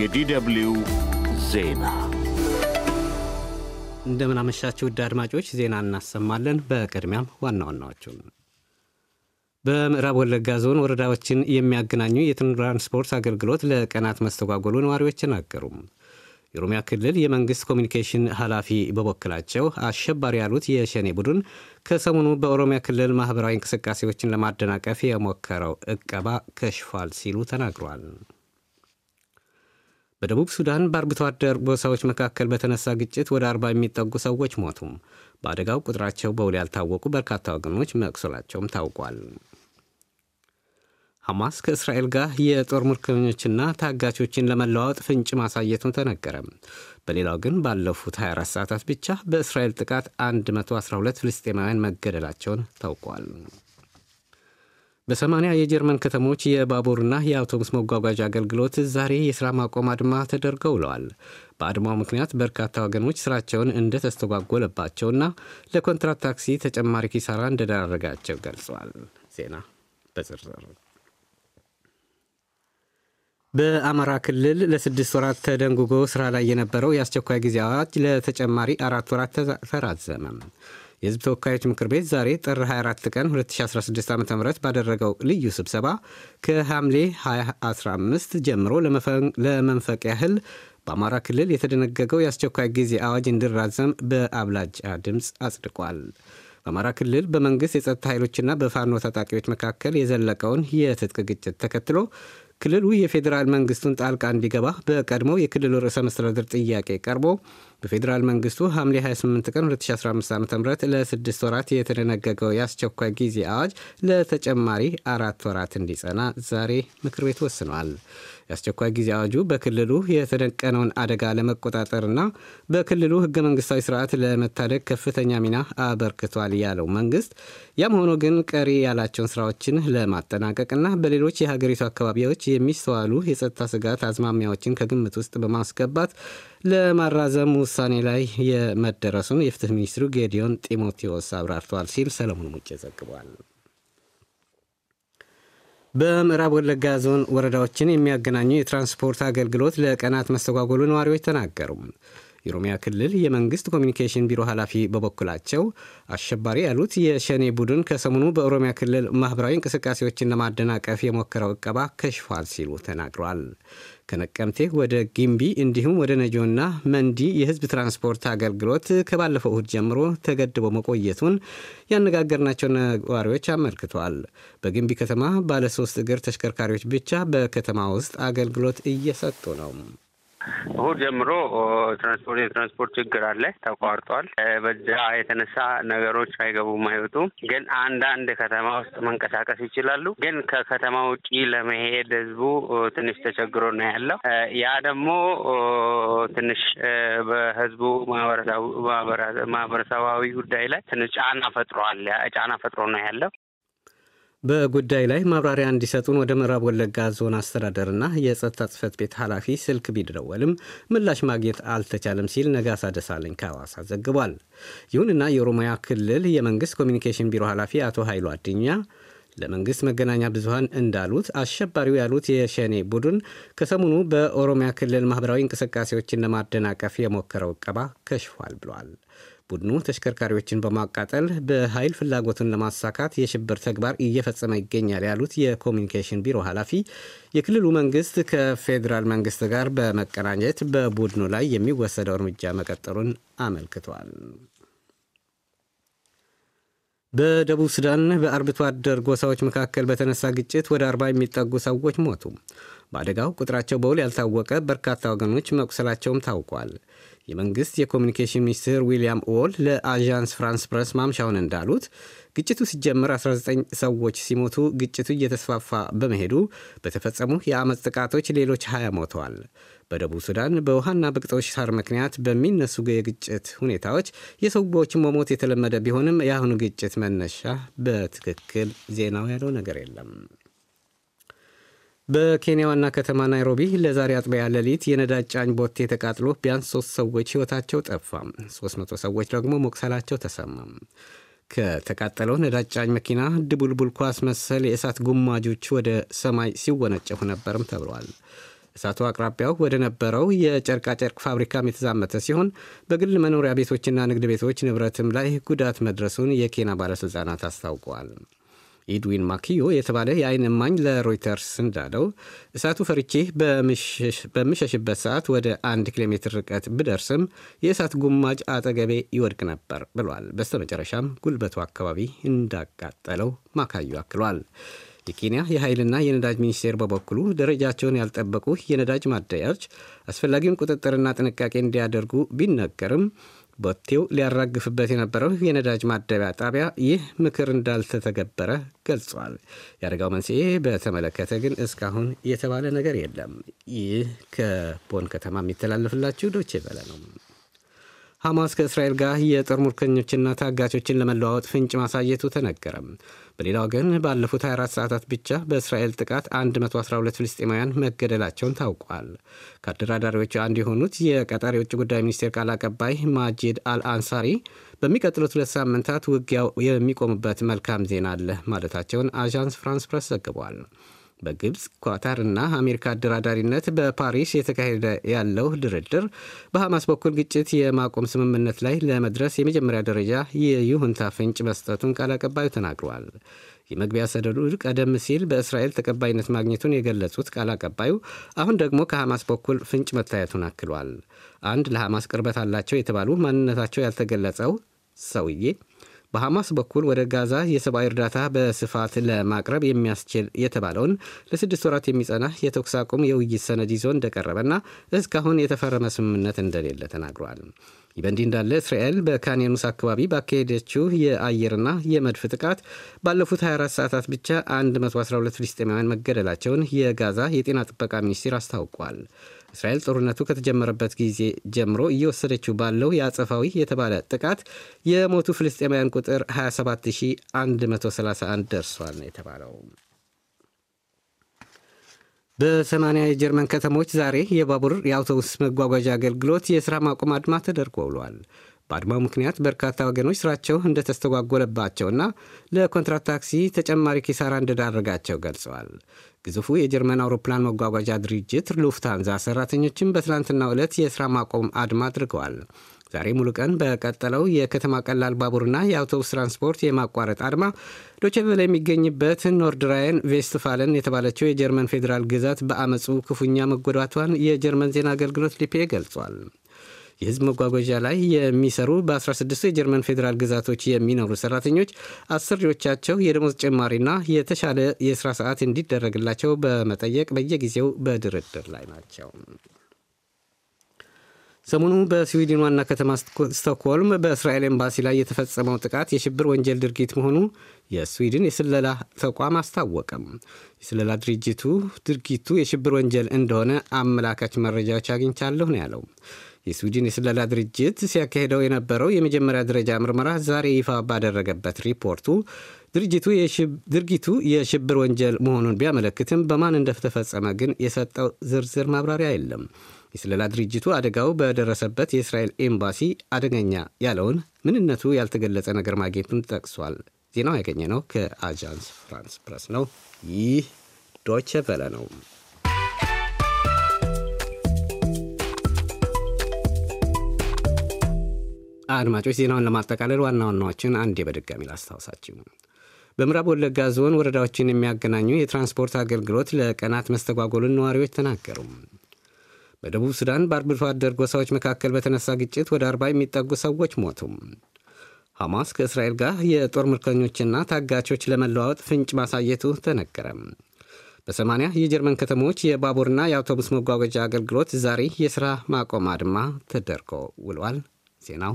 የዲደብልዩ ዜና እንደምን አመሻችሁ ውድ አድማጮች ዜና እናሰማለን። በቅድሚያም ዋና ዋናዎቹን በምዕራብ ወለጋ ዞን ወረዳዎችን የሚያገናኙ የትራንስፖርት አገልግሎት ለቀናት መስተጓጎሉን ነዋሪዎች ተናገሩ። የኦሮሚያ ክልል የመንግሥት ኮሚኒኬሽን ኃላፊ በበኩላቸው አሸባሪ ያሉት የሸኔ ቡድን ከሰሞኑ በኦሮሚያ ክልል ማኅበራዊ እንቅስቃሴዎችን ለማደናቀፍ የሞከረው ዕቀባ ከሽፏል ሲሉ ተናግሯል። በደቡብ ሱዳን በአርብቶ አደር ጎሳዎች መካከል በተነሳ ግጭት ወደ አርባ የሚጠጉ ሰዎች ሞቱ። በአደጋው ቁጥራቸው በውል ያልታወቁ በርካታ ወገኖች መቁሰላቸውም ታውቋል። ሐማስ ከእስራኤል ጋር የጦር ምርኮኞችና ታጋቾችን ለመለዋወጥ ፍንጭ ማሳየቱን ተነገረ። በሌላው ግን ባለፉት 24 ሰዓታት ብቻ በእስራኤል ጥቃት 112 ፍልስጤማውያን መገደላቸውን ታውቋል። በሰማንያ የጀርመን ከተሞች የባቡርና የአውቶቡስ መጓጓዣ አገልግሎት ዛሬ የሥራ ማቆም አድማ ተደርገው ውለዋል። በአድማው ምክንያት በርካታ ወገኖች ሥራቸውን እንደተስተጓጎለባቸውና ለኮንትራት ታክሲ ተጨማሪ ኪሳራ እንደዳረጋቸው ገልጸዋል። ዜና በዝርዝር በአማራ ክልል ለስድስት ወራት ተደንግጎ ሥራ ላይ የነበረው የአስቸኳይ ጊዜ አዋጅ ለተጨማሪ አራት ወራት ተራዘመ። የሕዝብ ተወካዮች ምክር ቤት ዛሬ ጥር 24 ቀን 2016 ዓ ም ባደረገው ልዩ ስብሰባ ከሐምሌ 2015 ጀምሮ ለመንፈቅ ያህል በአማራ ክልል የተደነገገው የአስቸኳይ ጊዜ አዋጅ እንዲራዘም በአብላጫ ድምፅ አጽድቋል። በአማራ ክልል በመንግሥት የጸጥታ ኃይሎችና በፋኖ ታጣቂዎች መካከል የዘለቀውን የትጥቅ ግጭት ተከትሎ ክልሉ የፌዴራል መንግስቱን ጣልቃ እንዲገባ በቀድሞው የክልሉ ርዕሰ መስተዳድር ጥያቄ ቀርቦ በፌዴራል መንግስቱ ሐምሌ 28 ቀን 2015 ዓ ም ለስድስት ወራት የተደነገገው የአስቸኳይ ጊዜ አዋጅ ለተጨማሪ አራት ወራት እንዲጸና ዛሬ ምክር ቤት ወስኗል። የአስቸኳይ ጊዜ አዋጁ በክልሉ የተደቀነውን አደጋ ለመቆጣጠርና በክልሉ ህገ መንግስታዊ ስርዓት ለመታደግ ከፍተኛ ሚና አበርክቷል ያለው መንግስት፣ ያም ሆኖ ግን ቀሪ ያላቸውን ስራዎችን ለማጠናቀቅና በሌሎች የሀገሪቱ አካባቢዎች የሚስተዋሉ የጸጥታ ስጋት አዝማሚያዎችን ከግምት ውስጥ በማስገባት ለማራዘም ውሳኔ ላይ የመደረሱን የፍትህ ሚኒስትሩ ጌዲዮን ጢሞቴዎስ አብራርተዋል ሲል ሰለሞን ሙጬ ዘግቧል። በምዕራብ ወለጋ ዞን ወረዳዎችን የሚያገናኙ የትራንስፖርት አገልግሎት ለቀናት መስተጓጎሉ ነዋሪዎች ተናገሩ። የኦሮሚያ ክልል የመንግስት ኮሚኒኬሽን ቢሮ ኃላፊ በበኩላቸው አሸባሪ ያሉት የሸኔ ቡድን ከሰሞኑ በኦሮሚያ ክልል ማኅበራዊ እንቅስቃሴዎችን ለማደናቀፍ የሞከረው ዕቀባ ከሽፏል ሲሉ ተናግረዋል። ከነቀምቴ ወደ ጊምቢ እንዲሁም ወደ ነጆና መንዲ የህዝብ ትራንስፖርት አገልግሎት ከባለፈው እሁድ ጀምሮ ተገድቦ መቆየቱን ያነጋገርናቸው ነዋሪዎች አመልክተዋል። በጊምቢ ከተማ ባለሶስት እግር ተሽከርካሪዎች ብቻ በከተማ ውስጥ አገልግሎት እየሰጡ ነው። እሁድ ጀምሮ ትራንስፖርት የትራንስፖርት ችግር አለ፣ ተቋርጧል። በዚያ የተነሳ ነገሮች አይገቡም አይወጡም። ግን አንዳንድ ከተማ ውስጥ መንቀሳቀስ ይችላሉ። ግን ከከተማ ውጪ ለመሄድ ህዝቡ ትንሽ ተቸግሮ ነው ያለው። ያ ደግሞ ትንሽ በህዝቡ ማህበረሰባዊ ጉዳይ ላይ ትንሽ ጫና ፈጥሯል። ጫና ፈጥሮ ነው ያለው። በጉዳይ ላይ ማብራሪያ እንዲሰጡን ወደ ምዕራብ ወለጋ ዞን አስተዳደርና የጸጥታ ጽሕፈት ቤት ኃላፊ ስልክ ቢደወልም ምላሽ ማግኘት አልተቻለም ሲል ነጋሳ ደሳለኝ ከሐዋሳ ዘግቧል። ይሁንና የኦሮሚያ ክልል የመንግሥት ኮሚኒኬሽን ቢሮ ኃላፊ አቶ ኃይሉ አድኛ ለመንግሥት መገናኛ ብዙኃን እንዳሉት አሸባሪው ያሉት የሸኔ ቡድን ከሰሞኑ በኦሮሚያ ክልል ማኅበራዊ እንቅስቃሴዎችን ለማደናቀፍ የሞከረው ዕቀባ ከሽፏል ብሏል። ቡድኑ ተሽከርካሪዎችን በማቃጠል በኃይል ፍላጎቱን ለማሳካት የሽብር ተግባር እየፈጸመ ይገኛል ያሉት የኮሚኒኬሽን ቢሮ ኃላፊ የክልሉ መንግስት ከፌዴራል መንግስት ጋር በመቀናኘት በቡድኑ ላይ የሚወሰደው እርምጃ መቀጠሉን አመልክቷል። በደቡብ ሱዳን በአርብቶ አደር ጎሳዎች መካከል በተነሳ ግጭት ወደ አርባ የሚጠጉ ሰዎች ሞቱ። በአደጋው ቁጥራቸው በውል ያልታወቀ በርካታ ወገኖች መቁሰላቸውም ታውቋል። የመንግሥት የኮሚኒኬሽን ሚኒስትር ዊልያም ዎል ለአዣንስ ፍራንስ ፕረስ ማምሻውን እንዳሉት ግጭቱ ሲጀመር 19 ሰዎች ሲሞቱ ግጭቱ እየተስፋፋ በመሄዱ በተፈጸሙ የአመፅ ጥቃቶች ሌሎች 20 ሞተዋል። በደቡብ ሱዳን በውሃና በግጦሽ ሳር ምክንያት በሚነሱ የግጭት ሁኔታዎች የሰዎች መሞት የተለመደ ቢሆንም የአሁኑ ግጭት መነሻ በትክክል ዜናው ያለው ነገር የለም። በኬንያ ዋና ከተማ ናይሮቢ ለዛሬ አጥቢያ ሌሊት የነዳጅ ጫኝ ቦቴ ተቃጥሎ ቢያንስ ሶስት ሰዎች ሕይወታቸው ጠፋ። 300 ሰዎች ደግሞ መቁሰላቸው ተሰማ። ከተቃጠለው ነዳጅ ጫኝ መኪና ድቡልቡል ኳስ መሰል የእሳት ጉማጆች ወደ ሰማይ ሲወነጨፉ ነበርም ተብሏል። እሳቱ አቅራቢያው ወደ ነበረው የጨርቃጨርቅ ፋብሪካም የተዛመተ ሲሆን በግል መኖሪያ ቤቶችና ንግድ ቤቶች ንብረትም ላይ ጉዳት መድረሱን የኬንያ ባለሥልጣናት አስታውቀዋል። ኢድዊን ማኪዮ የተባለ የአይን እማኝ ለሮይተርስ እንዳለው እሳቱ ፈርቼ በምሸሽበት ሰዓት ወደ አንድ ኪሎ ሜትር ርቀት ብደርስም የእሳት ጉማጅ አጠገቤ ይወድቅ ነበር ብሏል። በስተመጨረሻም ጉልበቱ አካባቢ እንዳቃጠለው ማካዩ አክሏል። የኬንያ የኃይልና የነዳጅ ሚኒስቴር በበኩሉ ደረጃቸውን ያልጠበቁ የነዳጅ ማደያዎች አስፈላጊውን ቁጥጥርና ጥንቃቄ እንዲያደርጉ ቢነገርም ቦቴው ሊያራግፍበት የነበረው የነዳጅ ማደቢያ ጣቢያ ይህ ምክር እንዳልተተገበረ ገልጿል። የአደጋው መንስኤ በተመለከተ ግን እስካሁን የተባለ ነገር የለም። ይህ ከቦን ከተማ የሚተላለፍላችሁ ዶቼ ቬለ ነው። ሐማስ ከእስራኤል ጋር የጦር ምርኮኞችና ታጋቾችን ለመለዋወጥ ፍንጭ ማሳየቱ ተነገረ። በሌላ ወገን ባለፉት 24 ሰዓታት ብቻ በእስራኤል ጥቃት 112 ፍልስጤማውያን መገደላቸውን ታውቋል። ከአደራዳሪዎቹ አንዱ የሆኑት የቀጣር የውጭ ጉዳይ ሚኒስቴር ቃል አቀባይ ማጂድ አልአንሳሪ በሚቀጥሉት ሁለት ሳምንታት ውጊያው የሚቆምበት መልካም ዜና አለ ማለታቸውን አዣንስ ፍራንስ ፕረስ ዘግቧል። በግብፅ ኳታርና አሜሪካ አደራዳሪነት በፓሪስ የተካሄደ ያለው ድርድር በሐማስ በኩል ግጭት የማቆም ስምምነት ላይ ለመድረስ የመጀመሪያ ደረጃ የይሁንታ ፍንጭ መስጠቱን ቃል አቀባዩ ተናግረዋል። የመግባቢያ ሰነዱ ቀደም ሲል በእስራኤል ተቀባይነት ማግኘቱን የገለጹት ቃል አቀባዩ አሁን ደግሞ ከሐማስ በኩል ፍንጭ መታየቱን አክሏል። አንድ ለሐማስ ቅርበት አላቸው የተባሉ ማንነታቸው ያልተገለጸው ሰውዬ በሐማስ በኩል ወደ ጋዛ የሰብአዊ እርዳታ በስፋት ለማቅረብ የሚያስችል የተባለውን ለስድስት ወራት የሚጸና የተኩስ አቁም የውይይት ሰነድ ይዞ እንደቀረበና እስካሁን የተፈረመ ስምምነት እንደሌለ ተናግሯል። ይህ በእንዲህ እንዳለ እስራኤል በካንዩኒስ አካባቢ ባካሄደችው የአየርና የመድፍ ጥቃት ባለፉት 24 ሰዓታት ብቻ 112 ፍልስጤማውያን መገደላቸውን የጋዛ የጤና ጥበቃ ሚኒስቴር አስታውቋል። እስራኤል ጦርነቱ ከተጀመረበት ጊዜ ጀምሮ እየወሰደችው ባለው የአጸፋዊ የተባለ ጥቃት የሞቱ ፍልስጤማውያን ቁጥር 27131 ደርሷል ነው የተባለው። በሰማንያ የጀርመን ከተሞች ዛሬ የባቡር የአውቶቡስ መጓጓዣ አገልግሎት የሥራ ማቆም አድማ ተደርጎ ውሏል። በአድማው ምክንያት በርካታ ወገኖች ስራቸው እንደተስተጓጎለባቸውና ለኮንትራት ታክሲ ተጨማሪ ኪሳራ እንደዳረጋቸው ገልጸዋል። ግዙፉ የጀርመን አውሮፕላን መጓጓዣ ድርጅት ሉፍታንዛ ሰራተኞችም በትላንትናው ዕለት የሥራ ማቆም አድማ አድርገዋል። ዛሬ ሙሉ ቀን በቀጠለው የከተማ ቀላል ባቡርና የአውቶቡስ ትራንስፖርት የማቋረጥ አድማ ዶቼቬለ የሚገኝበት ኖርድራይን ቬስትፋለን የተባለችው የጀርመን ፌዴራል ግዛት በአመፁ ክፉኛ መጎዳቷን የጀርመን ዜና አገልግሎት ዴፔአ ገልጿል። የህዝብ መጓጓዣ ላይ የሚሰሩ በ16ቱ የጀርመን ፌዴራል ግዛቶች የሚኖሩ ሰራተኞች አሰሪዎቻቸው የደሞዝ ጭማሪና የተሻለ የስራ ሰዓት እንዲደረግላቸው በመጠየቅ በየጊዜው በድርድር ላይ ናቸው። ሰሞኑ በስዊድን ዋና ከተማ ስቶክሆልም በእስራኤል ኤምባሲ ላይ የተፈጸመው ጥቃት የሽብር ወንጀል ድርጊት መሆኑ የስዊድን የስለላ ተቋም አስታወቀም። የስለላ ድርጅቱ ድርጊቱ የሽብር ወንጀል እንደሆነ አመላካች መረጃዎች አግኝቻለሁ ነው ያለው። የስዊድን የስለላ ድርጅት ሲያካሄደው የነበረው የመጀመሪያ ደረጃ ምርመራ ዛሬ ይፋ ባደረገበት ሪፖርቱ ድርጊቱ የሽብር ወንጀል መሆኑን ቢያመለክትም በማን እንደተፈጸመ ግን የሰጠው ዝርዝር ማብራሪያ የለም። የስለላ ድርጅቱ አደጋው በደረሰበት የእስራኤል ኤምባሲ አደገኛ ያለውን ምንነቱ ያልተገለጸ ነገር ማግኘቱን ጠቅሷል። ዜናው ያገኘ ነው ከአጃንስ ፍራንስ ፕረስ ነው። ይህ ዶቸ ቨለ ነው። አድማጮች ዜናውን ለማጠቃለል ዋና ዋናዎችን አንዴ በድጋሚ ላስታውሳችሁ። በምዕራብ ወለጋ ዞን ወረዳዎችን የሚያገናኙ የትራንስፖርት አገልግሎት ለቀናት መስተጓጎሉን ነዋሪዎች ተናገሩ። በደቡብ ሱዳን በአርብቶ አደር ጎሳዎች መካከል በተነሳ ግጭት ወደ አርባ የሚጠጉ ሰዎች ሞቱ። ሐማስ ከእስራኤል ጋር የጦር ምርኮኞችና ታጋቾች ለመለዋወጥ ፍንጭ ማሳየቱ ተነገረ። በሰማንያ የጀርመን ከተሞች የባቡርና የአውቶቡስ መጓጓዣ አገልግሎት ዛሬ የሥራ ማቆም አድማ ተደርጎ ውሏል። ዜናው